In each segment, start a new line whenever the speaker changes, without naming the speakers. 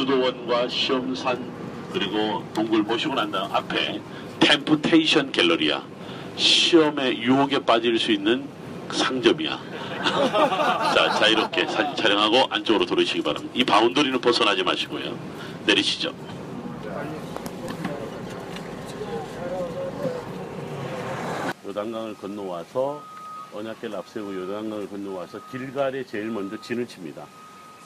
수도원과 시험산 그리고 동굴 보시고 난 다음 앞에 템프테이션 갤러리야. 시험의 유혹에 빠질 수 있는 상점이야. 자, 자유롭게 사진 촬영하고 안쪽으로 들어오시기 바랍니다. 이 바운더리는 벗어나지 마시고요. 내리시죠. 요단강을 건너와서 언약계를 앞세우고 요단강을 건너와서 길갈에 제일 먼저 진을 칩니다.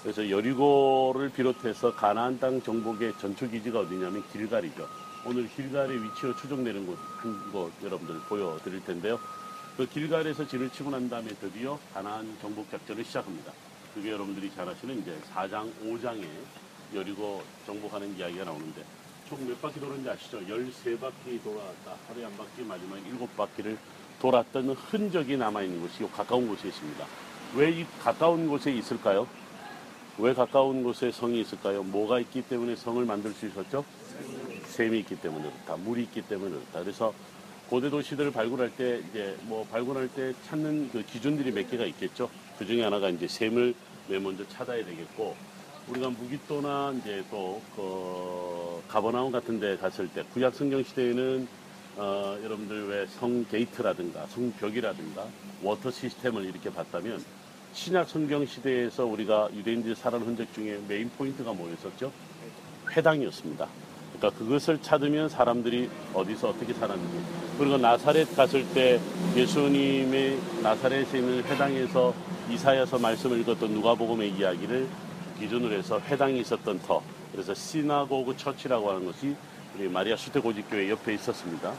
그래서 여리고를 비롯해서 가나안 땅 정복의 전투 기지가 어디냐면 길갈이죠. 오늘 길갈의 위치로 추정되는 곳, 한 곳 여러분들 보여드릴 텐데요. 그 길갈에서 진을 치고 난 다음에 드디어 가나안 정복 작전을 시작합니다. 그게 여러분들이 잘 아시는 이제 4장, 5장에 여리고 정복하는 이야기가 나오는데 총 몇 바퀴 도는지 아시죠? 13바퀴 돌아왔다. 하루에 한 바퀴, 마지막에 7바퀴를 돌았던 흔적이 남아있는 곳이 가까운 곳에 있습니다. 왜 이 가까운 곳에 있을까요? 왜 가까운 곳에 성이 있을까요? 뭐가 있기 때문에 성을 만들 수 있었죠? 샘이 있기 때문에 그렇다. 물이 있기 때문에 그렇다. 그래서 고대 도시들을 발굴할 때 이제 뭐 발굴할 때 찾는 그 기준들이 몇 개가 있겠죠. 그 중에 하나가 이제 샘을 맨 먼저 찾아야 되겠고 우리가 무기또나 이제 또그 가버나움 같은 데 갔을 때 구약 성경 시대에는 어, 여러분들 왜 성 게이트라든가 성 벽이라든가 water 시스템을 이렇게 봤다면 신약 성경 시대에서 우리가 유대인들이 살아온 흔적 중에 메인 포인트가 뭐였었죠? 회당이었습니다. 그러니까 그것을 찾으면 사람들이 어디서 어떻게 살았는지 그리고 나사렛 갔을 때 예수님의 나사렛에 있는 회당에서 이사야서 말씀을 읽었던 누가복음의 이야기를 기준으로 해서 회당이 있었던 터 그래서 synagogue church라고 하는 것이 우리 마리아 수태고지교회 옆에 있었습니다.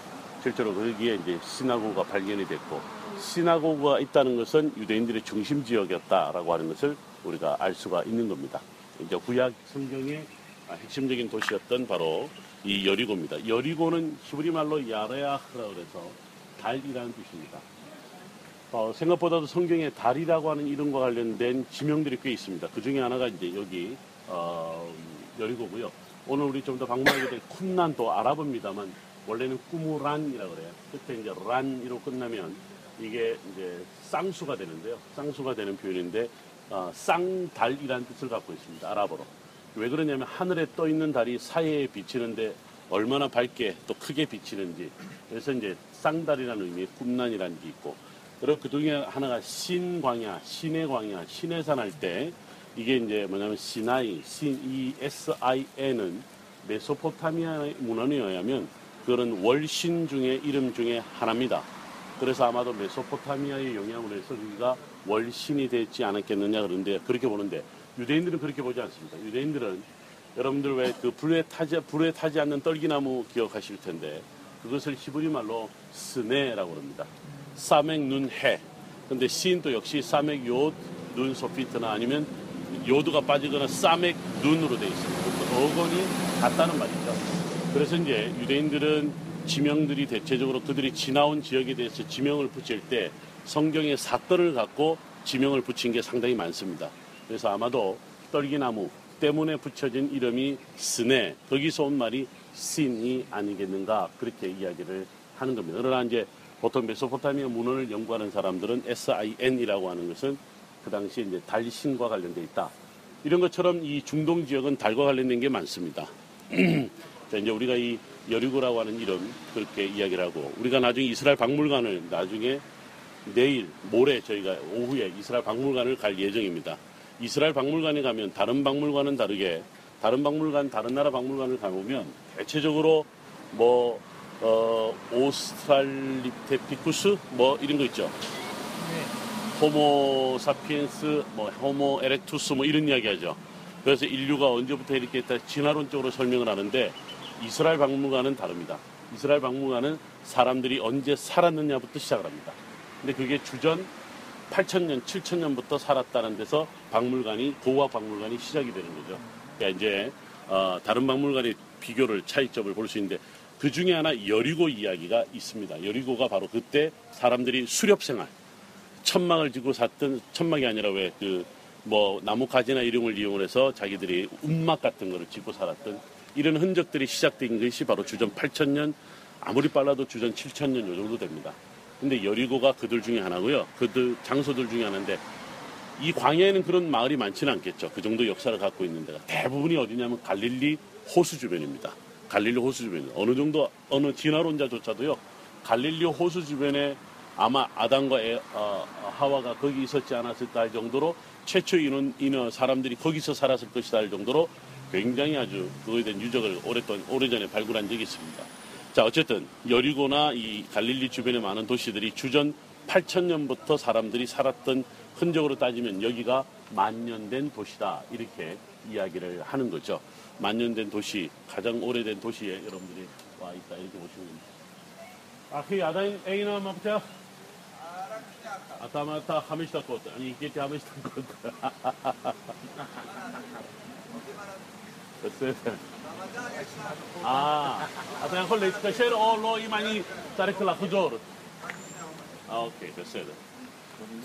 실제로 거기에 이제 시나고가 발견이 됐고 시나고가 있다는 것은 유대인들의 중심 지역이었다라고 하는 것을 우리가 알 수가 있는 겁니다. 이제 구약 성경의 핵심적인 도시였던 바로 이 여리고입니다. 여리고는 히브리 말로 야레아흐라 그래서 달이라는 뜻입니다. 어, 생각보다도 성경에 달이라고 하는 이름과 관련된 지명들이 꽤 있습니다. 그 중에 하나가 이제 여기 어, 여리고고요. 오늘 우리 좀 더 방문하게 될 쿰란도 아랍어입니다만 원래는 꾸무란이라고 그래요. 끝에 이제 란이로 끝나면 이게 이제 쌍수가 되는데요. 쌍수가 되는 표현인데 어, 쌍달이라는 뜻을 갖고 있습니다. 아랍어로. 왜 그러냐면 하늘에 떠 있는 달이 사이에 비치는데 얼마나 밝게 또 크게 비치는지 그래서 이제 쌍달이라는 의미의 꿈난이라는 게 있고 그리고 그 중에 하나가 신광야, 신의 광야, 신의 산할 때 이게 이제 뭐냐면 시나이, 신, 이 S-I-N은 메소포타미아 문헌에 의하면 그런 월신 중의 이름 중에 하나입니다. 그래서 아마도 메소포타미아의 영향으로 해서 여기가 월신이 됐지 않았겠느냐 그런데 그렇게 보는데 유대인들은 그렇게 보지 않습니다. 유대인들은 여러분들 왜 그 불에 타지 불에 타지 않는 떨기나무 기억하실 텐데 그것을 히브리 말로 스네라고 합니다. 사맥 눈 해. 근데 시인도 역시 사맥 요눈 소피트나 아니면 요드가 빠지거나 사맥 눈으로 돼 있습니다. 그 어건이 같다는 말이죠. 그래서 이제 유대인들은 지명들이 대체적으로 그들이 지나온 지역에 대해서 지명을 붙일 때 성경의 사건을 갖고 지명을 붙인 게 상당히 많습니다. 그래서 아마도 떨기나무 때문에 붙여진 이름이 스네 거기서 온 말이 신이 아니겠는가 그렇게 이야기를 하는 겁니다. 그러나 이제 보통 메소포타미아 문헌을 연구하는 사람들은 SIN이라고 하는 것은 그 당시에 이제 달 신과 관련돼 있다. 이런 것처럼 이 중동 지역은 달과 관련된 게 많습니다. 자, 이제 우리가 이 여리고라고 하는 이름 그렇게 이야기를 하고 우리가 나중에 이스라엘 박물관을 나중에 내일 모레 저희가 오후에 이스라엘 박물관을 갈 예정입니다. 이스라엘 박물관에 가면 다른 박물관은 다르게 다른 박물관 다른 나라 박물관을 가보면 대체적으로 뭐 어, 오스트랄리테피쿠스 뭐 이런 거 있죠. 네. 호모 사피엔스, 뭐 호모 에렉투스 뭐 이런 이야기 하죠. 그래서 인류가 언제부터 이렇게 했다 진화론적으로 설명을 하는데 이스라엘 박물관은 다릅니다. 이스라엘 박물관은 사람들이 언제 살았느냐부터 시작을 합니다. 근데 그게 주전 8천년, 7천년부터 살았다는 데서 박물관이 고와 박물관이 시작이 되는 거죠. 그러니까 이제 어, 다른 박물관의 비교를 차이점을 볼 수 있는데 그 중에 하나 여리고 이야기가 있습니다. 여리고가 바로 그때 사람들이 수렵 생활, 천막을 지고 샀던 천막이 아니라 왜 그 뭐 나무 가지나 이런 걸 이용해서 자기들이 움막 같은 거를 짓고 살았던 이런 흔적들이 시작된 것이 바로 주전 8천년 아무리 빨라도 주전 7천년 요 정도 됩니다. 근데 여리고가 그들 중에 하나고요. 그들 장소들 중에 하나인데 이 광야에는 그런 마을이 많지는 않겠죠. 그 정도 역사를 갖고 있는 데가 대부분이 어디냐면 갈릴리 호수 주변입니다. 갈릴리 호수 주변 어느 정도 어느 진화론자조차도요 갈릴리 호수 주변에 아마 아담과 에, 어, 하와가 거기 있었지 않았을까 할 정도로 최초 인원 인원 사람들이 거기서 살았을 것이다 할 정도로 굉장히 아주 그거에 대한 유적을 오랫동안 오래전에 발굴한 적이 있습니다. 자 어쨌든 여리고나 이 갈릴리 주변의 많은 도시들이 주전 8천년부터 사람들이 살았던 흔적으로 따지면 여기가 만년된 도시다 이렇게 이야기를 하는 거죠. 만년된 도시, 가장 오래된 도시에 여러분들이 와 있다 이렇게 보시면 됩니다. 아키 야단 에이나 마부터 아타마타 하미시다 것 아니 이게 하미시다 것 السفن اه عشان يقول لي استشير او لو يعني تارك الخجور 아 오케이 됐어요.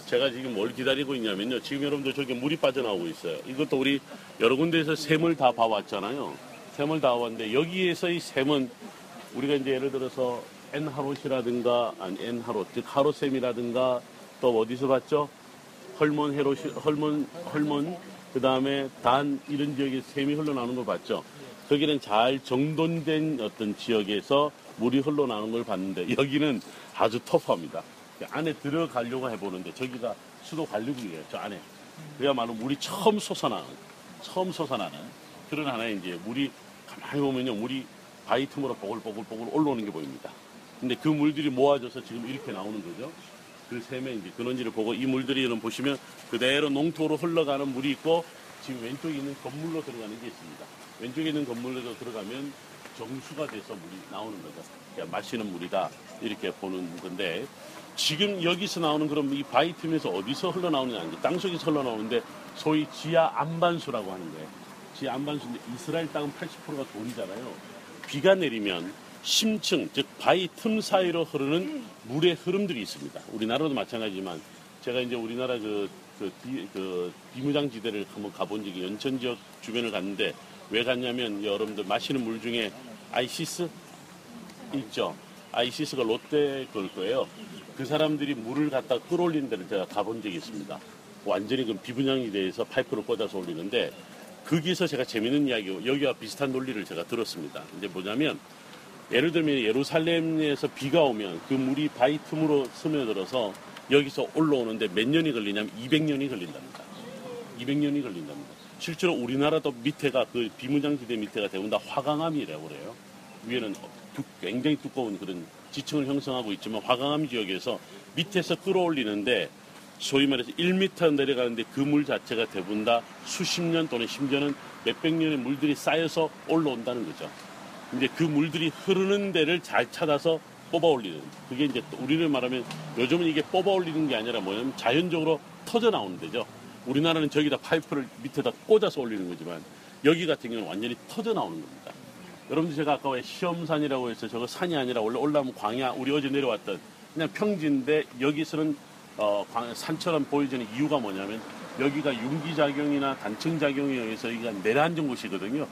제가 지금 뭘 기다리고 있냐면요. 지금 여러분들 저기 물이 빠져나오고 있어요. 이것도 우리 여러 군데에서 샘을 다 봐왔잖아요. 샘을 다 봤는데 여기에서 이 샘은 우리가 이제 예를 들어서 엔하롯이라든가 아니 엔하롯 즉 하롯샘이라든가 또 어디서 봤죠? 헐몬 헤롯이 헐몬 헐몬 그 다음에 단 이런 지역에 샘이 흘러나오는 걸 봤죠. 거기는 잘 정돈된 어떤 지역에서 물이 흘러나오는 걸 봤는데 여기는 아주 터프합니다. 안에 들어가려고 해보는데 저기가 수도 관리구이에요. 저 안에. 그야말로 물이 처음 솟아나는, 처음 솟아나는 그런 하나의 이제 물이 가만히 보면요. 물이 바위 틈으로 보글보글보글 올라오는 게 보입니다. 근데 그 물들이 모아져서 지금 이렇게 나오는 거죠. 그 샘의 이제 근원지를 보고 이 물들이 여러분 보시면 그대로 농토로 흘러가는 물이 있고 지금 왼쪽에 있는 건물로 들어가는 게 있습니다. 왼쪽에 있는 건물로 들어가면 정수가 돼서 물이 나오는 거죠. 그러니까 마시는 물이다 이렇게 보는 건데 지금 여기서 나오는 그럼 이 바위 틈에서 어디서 흘러나오느냐 땅속에서 흘러나오는데 소위 지하 안반수라고 하는 거예요. 지하 안반수인데 이스라엘 땅은 80%가 돌이잖아요. 비가 내리면 심층 즉 바위 틈 사이로 흐르는 물의 흐름들이 있습니다. 우리나라도 마찬가지지만 제가 이제 우리나라 그, 그, 비, 그 비무장지대를 한번 가본 적이 연천 지역 주변을 갔는데 왜 갔냐면 여러분들 마시는 물 중에 아이시스 있죠. 아이시스가 롯데 그럴 거예요. 그 사람들이 물을 갖다 끌어올리는 데를 제가 가본 적이 있습니다. 완전히 그 비무장지대에서 파이프를 꽂아서 올리는데 거기서 제가 재밌는 이야기, 여기와 비슷한 논리를 제가 들었습니다. 이제 뭐냐면 예를 들면 예루살렘에서 비가 오면 그 물이 바위 틈으로 스며들어서 여기서 올라오는데 몇 년이 걸리냐면 200년이 걸린답니다. 200년이 걸린답니다. 실제로 우리나라도 밑에가 그 비무장지대 밑에가 대부분 다 화강암이라고 그래요. 위에는 두- 굉장히 두꺼운 그런 지층을 형성하고 있지만 화강암 지역에서 밑에서 끌어올리는데 소위 말해서 1m 내려가는데 그 물 자체가 대부분 다 수십 년 또는 심지어는 몇백 년의 물들이 쌓여서 올라온다는 거죠. 근데 그 물들이 흐르는 데를 잘 찾아서 뽑아 올리는 그게 이제 또 우리를 말하면 요즘은 이게 뽑아 올리는 게 아니라 뭐냐면 자연적으로 터져 나오는 데죠. 우리나라는 저기다 파이프를 밑에다 꽂아서 올리는 거지만 여기 같은 경우는 완전히 터져 나오는 겁니다. 여러분들 제가 아까 왜 시험산이라고 해서 저거 산이 아니라 원래 올라오면 광야 우리 어제 내려왔던 그냥 평지인데 여기서는 어, 광- 산처럼 보여지는 이유가 뭐냐면 여기가 융기작용이나 단층작용에 의해서 여기가 내려앉은 곳이거든요.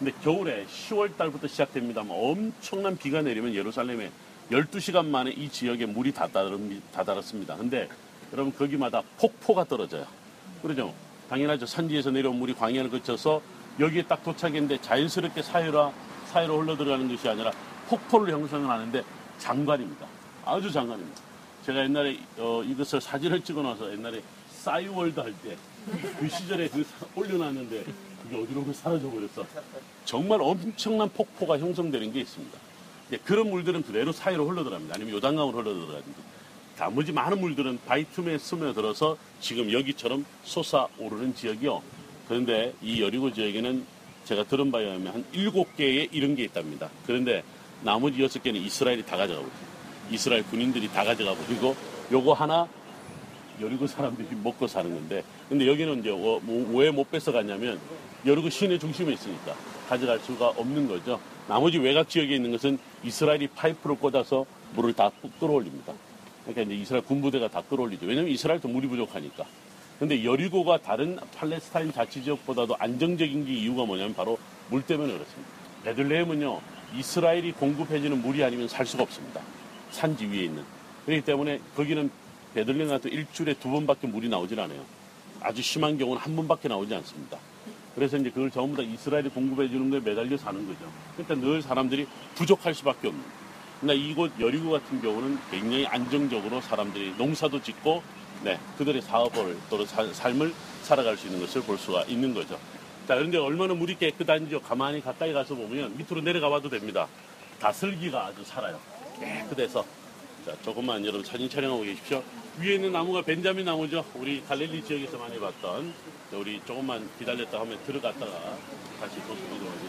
근데 겨울에 10월 달부터 시작됩니다만 엄청난 비가 내리면 예루살렘에 12시간 만에 이 지역에 물이 다, 다릅니- 다 달았습니다. 근데 여러분 거기마다 폭포가 떨어져요. 그러죠? 당연하죠. 산지에서 내려온 물이 광야를 거쳐서 여기에 딱 도착했는데 자연스럽게 사이로, 사이로 흘러 들어가는 것이 아니라 폭포를 형성을 하는데 장관입니다. 아주 장관입니다. 제가 옛날에 어, 이것을 사진을 찍어 놔서 옛날에 싸이월드 할 때 그 시절에 그 사- 올려놨는데 그게 어디로 그 사라져 버렸어. 정말 엄청난 폭포가 형성되는 게 있습니다. 예, 그런 물들은 그대로 사이로 흘러들어갑니다. 아니면 요단강으로 흘러들어가든지. 나머지 많은 물들은 바위 틈에 스며들어서 지금 여기처럼 솟아오르는 지역이요. 그런데 이 여리고 지역에는 제가 들은 바에 의하면 한 일곱 개의 이런 게 있답니다. 그런데 나머지 여섯 개는 이스라엘이 다 가져가고 있어요. 이스라엘 군인들이 다 가져가 버리고 요거 하나 여리고 사람들이 먹고 사는 건데 근데 여기는 이제 뭐, 왜못 뺏어갔냐면 여리고 시내 중심에 있으니까 가져갈 수가 없는 거죠. 나머지 외곽 지역에 있는 것은 이스라엘이 파이프를 꽂아서 물을 다 끌어올립니다. 그러니까 이제 이스라엘 군부대가 다 끌어올리죠. 왜냐면 이스라엘도 물이 부족하니까. 근데 여리고가 다른 팔레스타인 자치 지역보다도 안정적인 게 이유가 뭐냐면 바로 물 때문에 그렇습니다. 베들레헴은요 이스라엘이 공급해주는 물이 아니면 살 수가 없습니다. 산지 위에 있는. 그렇기 때문에 거기는 베들레헴 같은 일주일에 두 번밖에 물이 나오질 않아요. 아주 심한 경우는 한 번밖에 나오지 않습니다. 그래서 이제 그걸 전부 다 이스라엘이 공급해 주는 거에 매달려 사는 거죠. 그러니까 늘 사람들이 부족할 수밖에 없는. 그러나 이곳 여리고 같은 경우는 굉장히 안정적으로 사람들이 농사도 짓고 네, 그들의 사업을 또는 사- 삶을 살아갈 수 있는 것을 볼 수가 있는 거죠. 자, 그런데 얼마나 물이 깨끗한지요. 가만히 가까이 가서 보면 밑으로 내려가 봐도 됩니다. 다슬기가 아주 살아요. 깨끗해서. 자, 조금만 여러분 사진 촬영하고 계십시오. 위에 있는 나무가 벤자민 나무죠. 우리 갈릴리 지역에서 많이 봤던. 자, 우리 조금만 기다렸다 하면 들어갔다가 다시 도시로 이동하겠습니다.